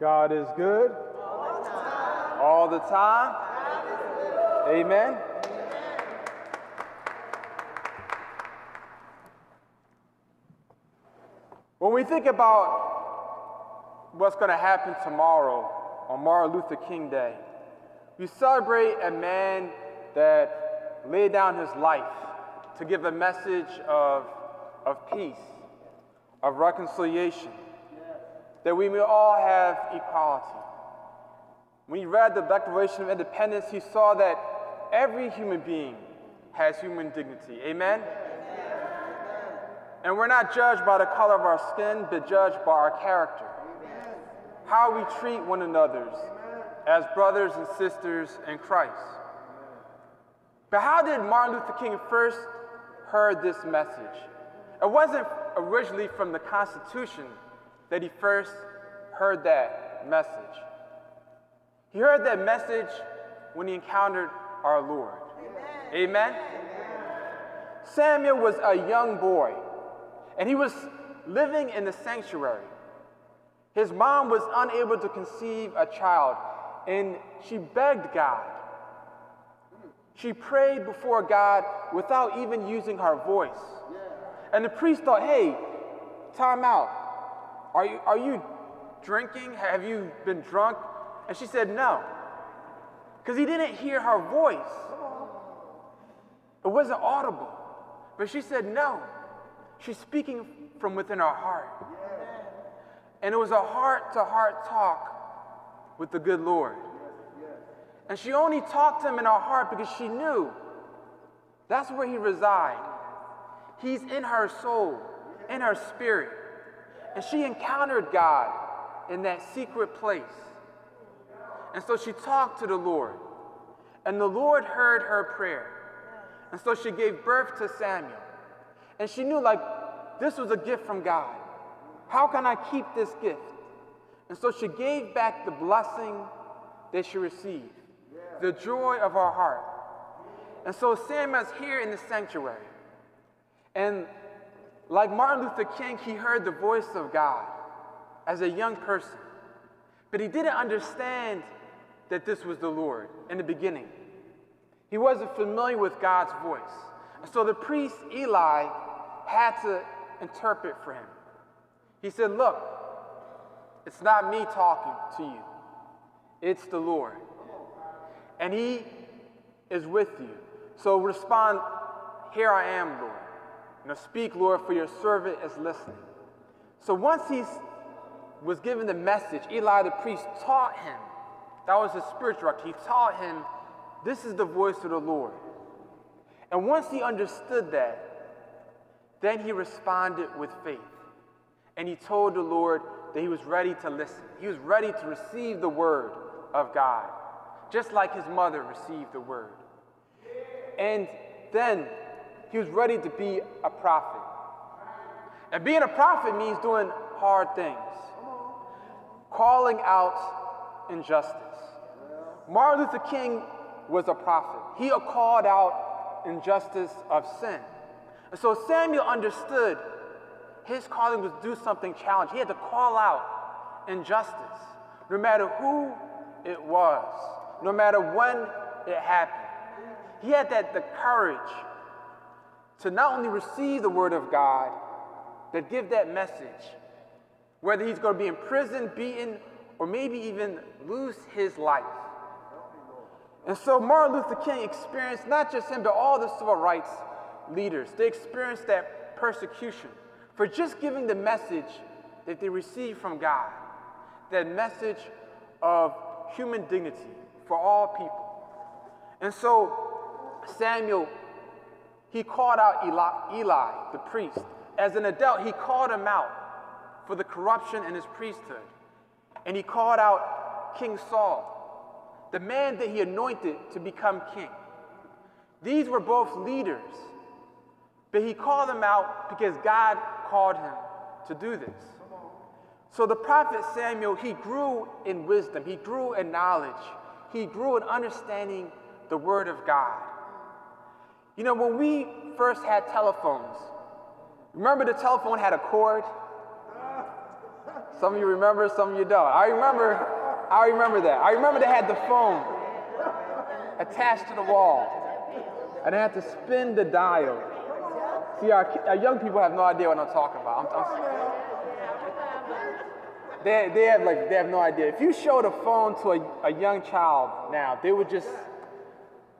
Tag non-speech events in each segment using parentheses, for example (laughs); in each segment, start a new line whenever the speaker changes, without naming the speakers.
God is good.
All the time. Amen. When we think about what's going to happen tomorrow on Martin Luther King Day, we celebrate a man that laid down his life to give a message of, of peace, of reconciliation, that we may all have equality. When he read the Declaration of Independence, he saw that every human being has human dignity. Amen? And we're not judged by the color of our skin, but judged by our character. How we treat one another as brothers and sisters in Christ. But how did Martin Luther King first heard this message? It wasn't originally from the Constitution that he first heard that message. He heard that message when he encountered our Lord. Amen. Amen. Samuel was a young boy, and he was living in the sanctuary. His mom was unable to conceive a child, and she begged God. She prayed before God without even using her voice. And the priest thought, hey, time out. Are you, are you drinking? Have you been drunk? And she said, No. Because he didn't hear her voice. It wasn't audible. But she said, No. She's speaking from within her heart. And it was a heart to heart talk with the good Lord. And she only talked to him in her heart because she knew that's where he resides. He's in her soul, in her spirit. And she encountered God in that secret place. And so she talked to the Lord. And the Lord heard her prayer. And so she gave birth to Samuel. And she knew, like, this was a gift from God. How can I keep this gift? And so she gave back the blessing that she received, the joy of her heart. And so Samuel's here in the sanctuary. And like Martin Luther King, he heard the voice of God as a young person. But he didn't understand that this was the Lord in the beginning. He wasn't familiar with God's voice. And so the priest Eli had to interpret for him. He said, Look, it's not me talking to you, it's the Lord. And he is with you. So respond, Here I am, Lord. Know, speak, Lord, for your servant is listening. So once he was given the message, Eli the priest taught him that was his spiritual act. He taught him, this is the voice of the Lord. And once he understood that, then he responded with faith. And he told the Lord that he was ready to listen. He was ready to receive the word of God, just like his mother received the word. And then he was ready to be a prophet. And being a prophet means doing hard things, calling out injustice. Martin Luther King was a prophet. He called out injustice of sin. And so Samuel understood his calling was to do something challenging. He had to call out injustice, no matter who it was, no matter when it happened. He had that the courage to not only receive the word of God, but give that message. Whether he's going to be in prison, beaten, or maybe even lose his life. And so Martin Luther King experienced not just him, but all the civil rights leaders. They experienced that persecution for just giving the message that they received from God, that message of human dignity for all people. And so Samuel, he called out Eli, Eli, the priest. As an adult, he called him out for the corruption in his priesthood. And he called out King Saul, the man that he anointed to become king. These were both leaders, but he called them out because God called him to do this. So the prophet Samuel, he grew in wisdom, he grew in knowledge, he grew in understanding the word of God. You know, when we first had telephones, remember the telephone had a cord? Some of you remember, some of you don't. I remember, I remember that. I remember they had the phone attached to the wall. And I had to spin the dial. See, our, our young people have no idea what I'm talking about. I'm, I'm, they, they have like they have no idea. If you showed a phone to a, a young child now, they would just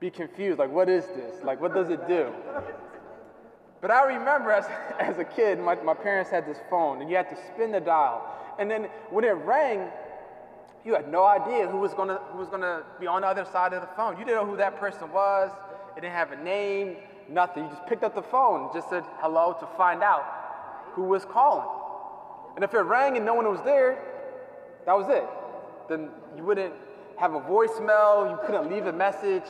be confused. Like, what is this? Like, what does it do? But I remember as, (laughs) as a kid, my, my parents had this phone, and you had to spin the dial. And then when it rang, you had no idea who was gonna who was gonna be on the other side of the phone. You didn't know who that person was. It didn't have a name, nothing. You just picked up the phone, just said hello to find out who was calling. And if it rang and no one was there, that was it. Then you wouldn't have a voicemail, you couldn't leave a message,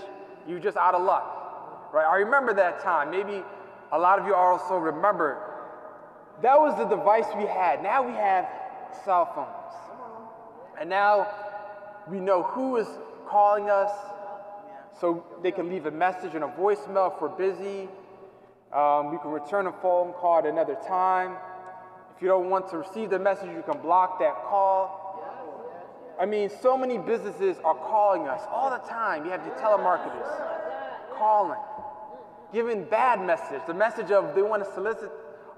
you were just out of luck. Right? I remember that time. Maybe a lot of you also remember that was the device we had. Now we have cell phones. And now we know who is calling us so they can leave a message and a voicemail if we're busy. Um, we can return a phone call at another time. If you don't want to receive the message, you can block that call. I mean, so many businesses are calling us all the time. You have the telemarketers calling, giving bad message, the message of they want to solicit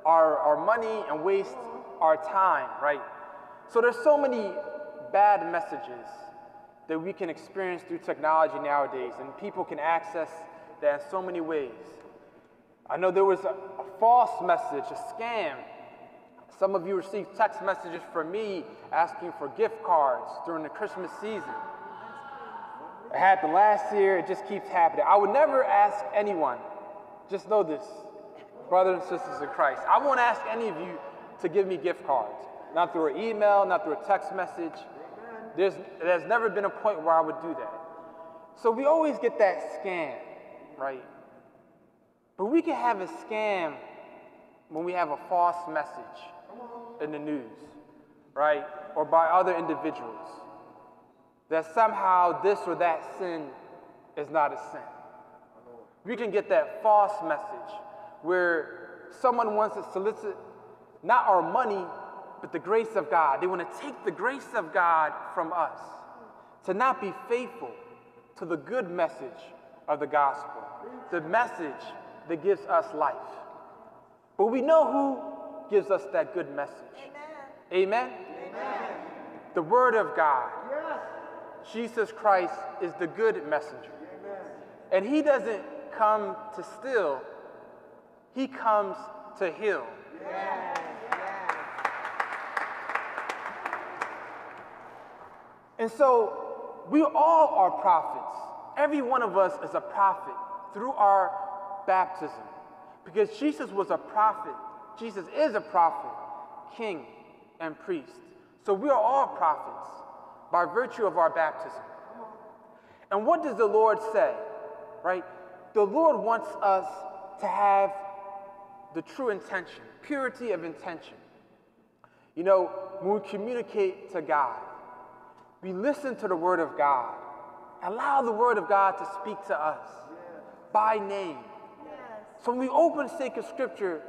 our, our money and waste our time, right? So there's so many bad messages that we can experience through technology nowadays, and people can access that in so many ways. I know there was a, a false message, a scam some of you received text messages from me asking for gift cards during the Christmas season. It happened last year, it just keeps happening. I would never ask anyone, just know this, brothers and sisters in Christ, I won't ask any of you to give me gift cards. Not through an email, not through a text message. There's, there's never been a point where I would do that. So we always get that scam, right? But we can have a scam when we have a false message in the news, right? Or by other individuals. That somehow this or that sin is not a sin. We can get that false message where someone wants to solicit not our money, but the grace of God. They want to take the grace of God from us to not be faithful to the good message of the gospel, the message that gives us life. But we know who gives us that good message. Amen? Amen? Amen. The Word of God. Yes. Jesus Christ is the good messenger. Amen. And He doesn't come to steal, He comes to heal. Yes. And so we all are prophets. Every one of us is a prophet through our baptism because Jesus was a prophet Jesus is a prophet, king, and priest. So we are all prophets by virtue of our baptism. And what does the Lord say? Right? The Lord wants us to have the true intention, purity of intention. You know, when we communicate to God, we listen to the Word of God, allow the Word of God to speak to us by name. So when we open sacred scripture,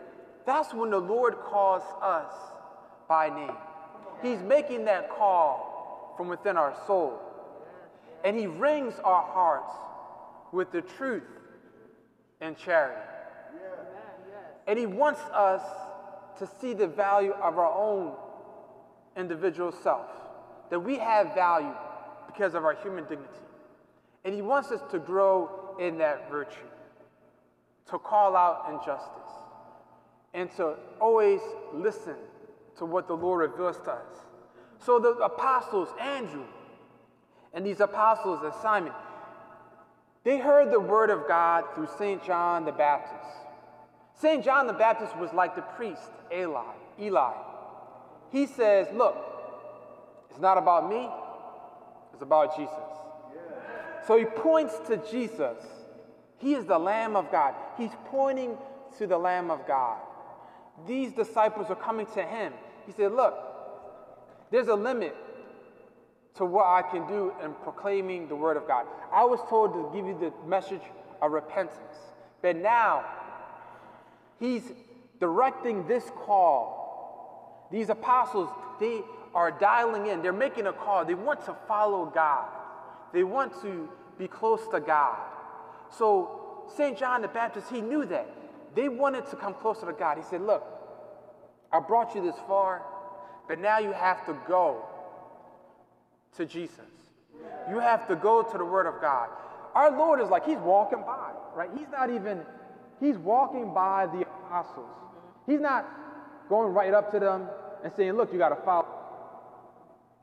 that's when the Lord calls us by name. He's making that call from within our soul. And He rings our hearts with the truth and charity. And He wants us to see the value of our own individual self, that we have value because of our human dignity. And He wants us to grow in that virtue, to call out injustice and to always listen to what the Lord reveals to us. So the apostles, Andrew, and these apostles and Simon, they heard the word of God through St. John the Baptist. St. John the Baptist was like the priest, Eli. Eli. He says, Look, it's not about me, it's about Jesus. So he points to Jesus. He is the Lamb of God. He's pointing to the Lamb of God these disciples are coming to him. He said, Look, there's a limit to what I can do in proclaiming the word of God. I was told to give you the message of repentance, but now he's directing this call. These apostles, they are dialing in, they're making a call. They want to follow God, they want to be close to God. So, St. John the Baptist, he knew that. They wanted to come closer to God. He said, Look, I brought you this far, but now you have to go to Jesus. You have to go to the Word of God. Our Lord is like, He's walking by, right? He's not even, He's walking by the apostles. He's not going right up to them and saying, Look, you got to follow.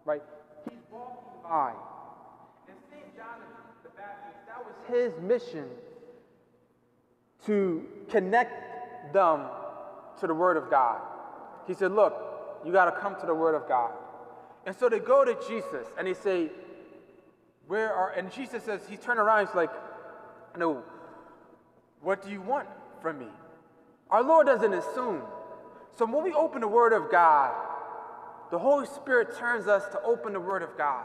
Right? He's walking by. And St. John the Baptist, that was his mission to connect them to the Word of God. He said, Look, you got to come to the Word of God. And so they go to Jesus and they say, Where are, and Jesus says, He turned around, he's like, No, what do you want from me? Our Lord doesn't assume. So when we open the Word of God, the Holy Spirit turns us to open the Word of God.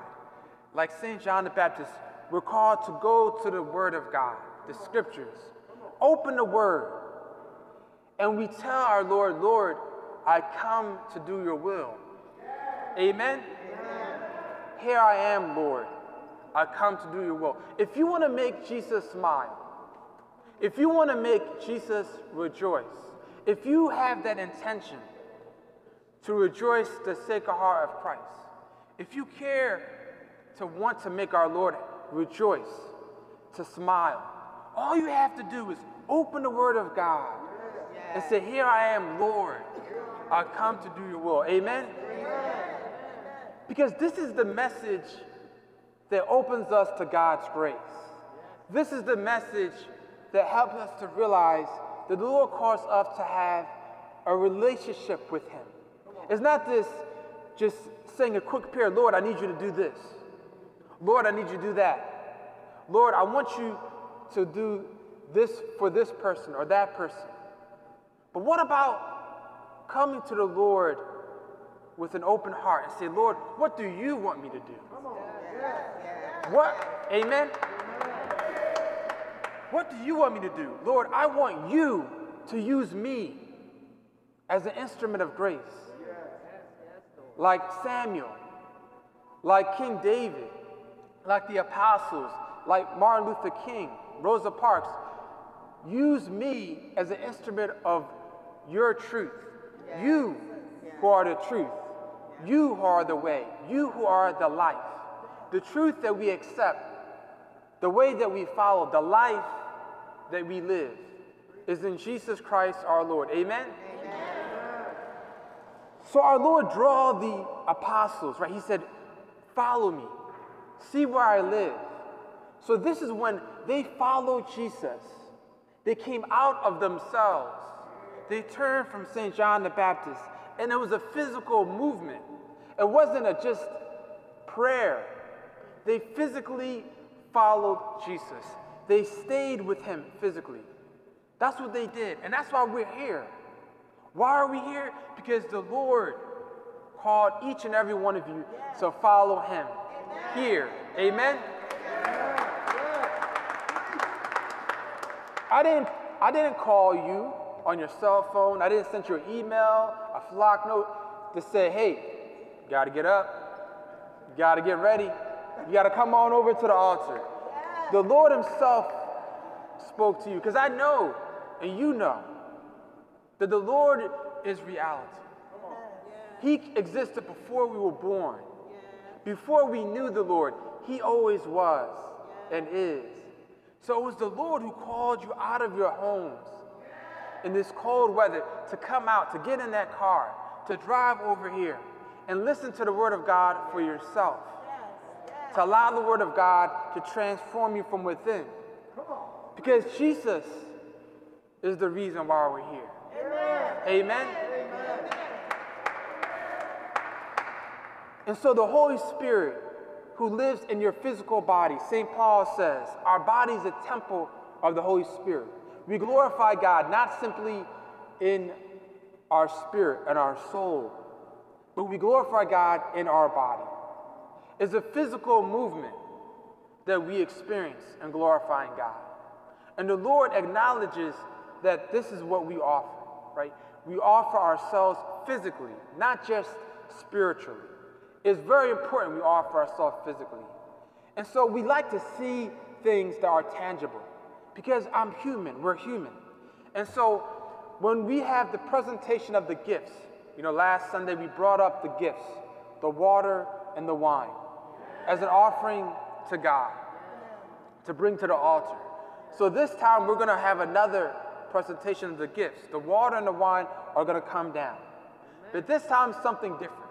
Like St. John the Baptist, we're called to go to the Word of God, the Scriptures. Open the Word. And we tell our Lord, Lord, I come to do your will. Amen? Amen? Here I am, Lord. I come to do your will. If you want to make Jesus smile, if you want to make Jesus rejoice, if you have that intention to rejoice the sacred heart of Christ, if you care to want to make our Lord rejoice, to smile, all you have to do is open the Word of God and say, Here I am, Lord. I come to do your will. Amen? Because this is the message that opens us to God's grace. This is the message that helps us to realize that the Lord calls us to have a relationship with Him. It's not this just saying a quick prayer, Lord, I need you to do this. Lord, I need you to do that. Lord, I want you to do this for this person or that person. But what about coming to the Lord with an open heart and say, Lord, what do you want me to do? What? Amen? What do you want me to do? Lord, I want you to use me as an instrument of grace. Like Samuel, like King David, like the apostles, like Martin Luther King, Rosa Parks. Use me as an instrument of your truth. You who are the truth. You who are the way. You who are the life. The truth that we accept, the way that we follow, the life that we live is in Jesus Christ our Lord. Amen? Amen? So our Lord draw the apostles, right? He said, follow me. See where I live. So this is when they followed Jesus. They came out of themselves. They turned from St. John the Baptist. And it was a physical movement. It wasn't a just prayer. They physically followed Jesus. They stayed with him physically. That's what they did. And that's why we're here. Why are we here? Because the Lord called each and every one of you to follow him Amen. here. Amen? I didn't, I didn't call you on your cell phone. I didn't send you an email, a Flocknote to say, hey, you got to get up. You got to get ready. You got to come on over to the altar. The Lord Himself spoke to you because I know and you know that the Lord is reality. He existed before we were born. Before we knew the Lord, He always was and is. So it was the Lord who called you out of your homes in this cold weather to come out, to get in that car, to drive over here and listen to the Word of God for yourself. To allow the Word of God to transform you from within. Because Jesus is the reason why we're here. Amen. Amen. And so the Holy Spirit who lives in your physical body, St. Paul says, our body is a temple of the Holy Spirit. We glorify God not simply in our spirit and our soul, but we glorify God in our body. It's a physical movement that we experience in glorifying God. And the Lord acknowledges that this is what we offer, right? We offer ourselves physically, not just spiritually. It's very important we offer ourselves physically. And so we like to see things that are tangible because I'm human, we're human. And so when we have the presentation of the gifts, you know, last Sunday we brought up the gifts, the water and the wine, as an offering to God to bring to the altar. So this time we're going to have another presentation of the gifts. The water and the wine are going to come down. But this time something different.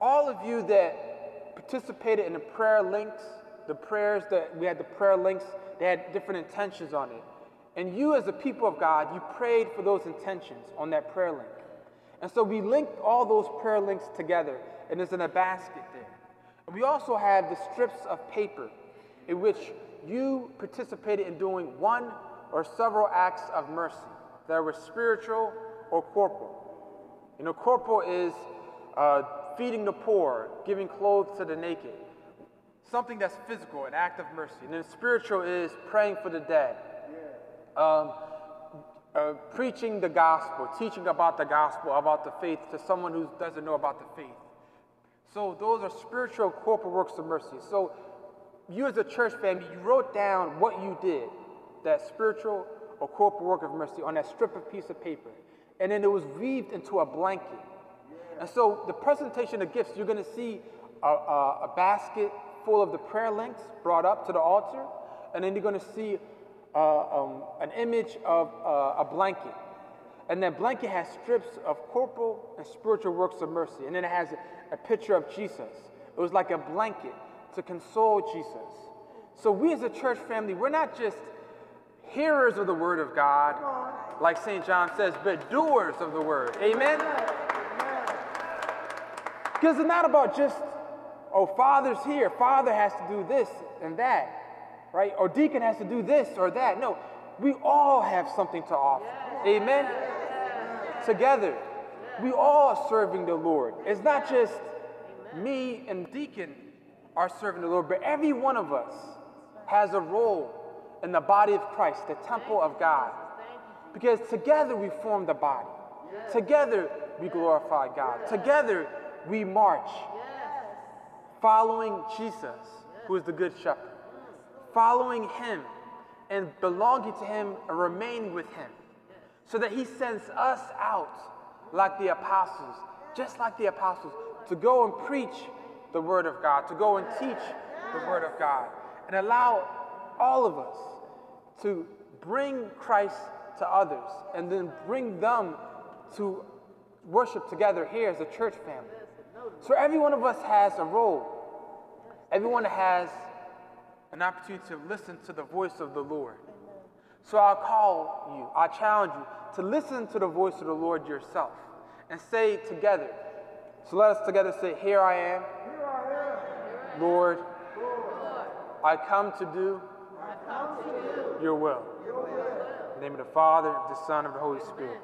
All of you that participated in the prayer links, the prayers that we had the prayer links, they had different intentions on it. And you, as a people of God, you prayed for those intentions on that prayer link. And so we linked all those prayer links together, and it's in a basket there. And we also have the strips of paper in which you participated in doing one or several acts of mercy that were spiritual or corporal. You know, corporal is uh, feeding the poor, giving clothes to the naked, something that's physical, an act of mercy. And then spiritual is praying for the dead, um, uh, preaching the gospel, teaching about the gospel, about the faith to someone who doesn't know about the faith. So those are spiritual corporal works of mercy. So you as a church family, you wrote down what you did, that spiritual or corporal work of mercy, on that strip of piece of paper. And then it was weaved into a blanket. And so the presentation of gifts, you're going to see a, a, a, basket full of the prayer links brought up to the altar. And then you're going to see uh, um, an image of uh, a blanket. And that blanket has strips of corporal and spiritual works of mercy. And then it has a, a picture of Jesus. It was like a blanket to console Jesus. So we as a church family, we're not just hearers of the word of God, like St. John says, but doers of the word. Amen? Because it's not about just, oh, father's here, father has to do this and that, right? Or deacon has to do this or that. No, we all have something to offer. Amen? Together, we all are serving the Lord. It's not just me and deacon are serving the Lord, but every one of us has a role in the body of Christ, the temple of God. Because together we form the body. Together we glorify God. Together we march following Jesus, who is the good shepherd. Following him and belonging to him and remaining with him. So that he sends us out like the apostles, just like the apostles, to go and preach the Word of God, to go and teach the Word of God, and allow all of us to bring Christ to others and then bring them to worship together here as a church family. So every one of us has a role. Everyone has an opportunity to listen to the voice of the Lord. So I'll call you, I challenge you to listen to the voice of the Lord yourself and say together. So let us together say, Here I am. Lord, I come to do your will. In the name of the Father, the Son, and the Holy Spirit.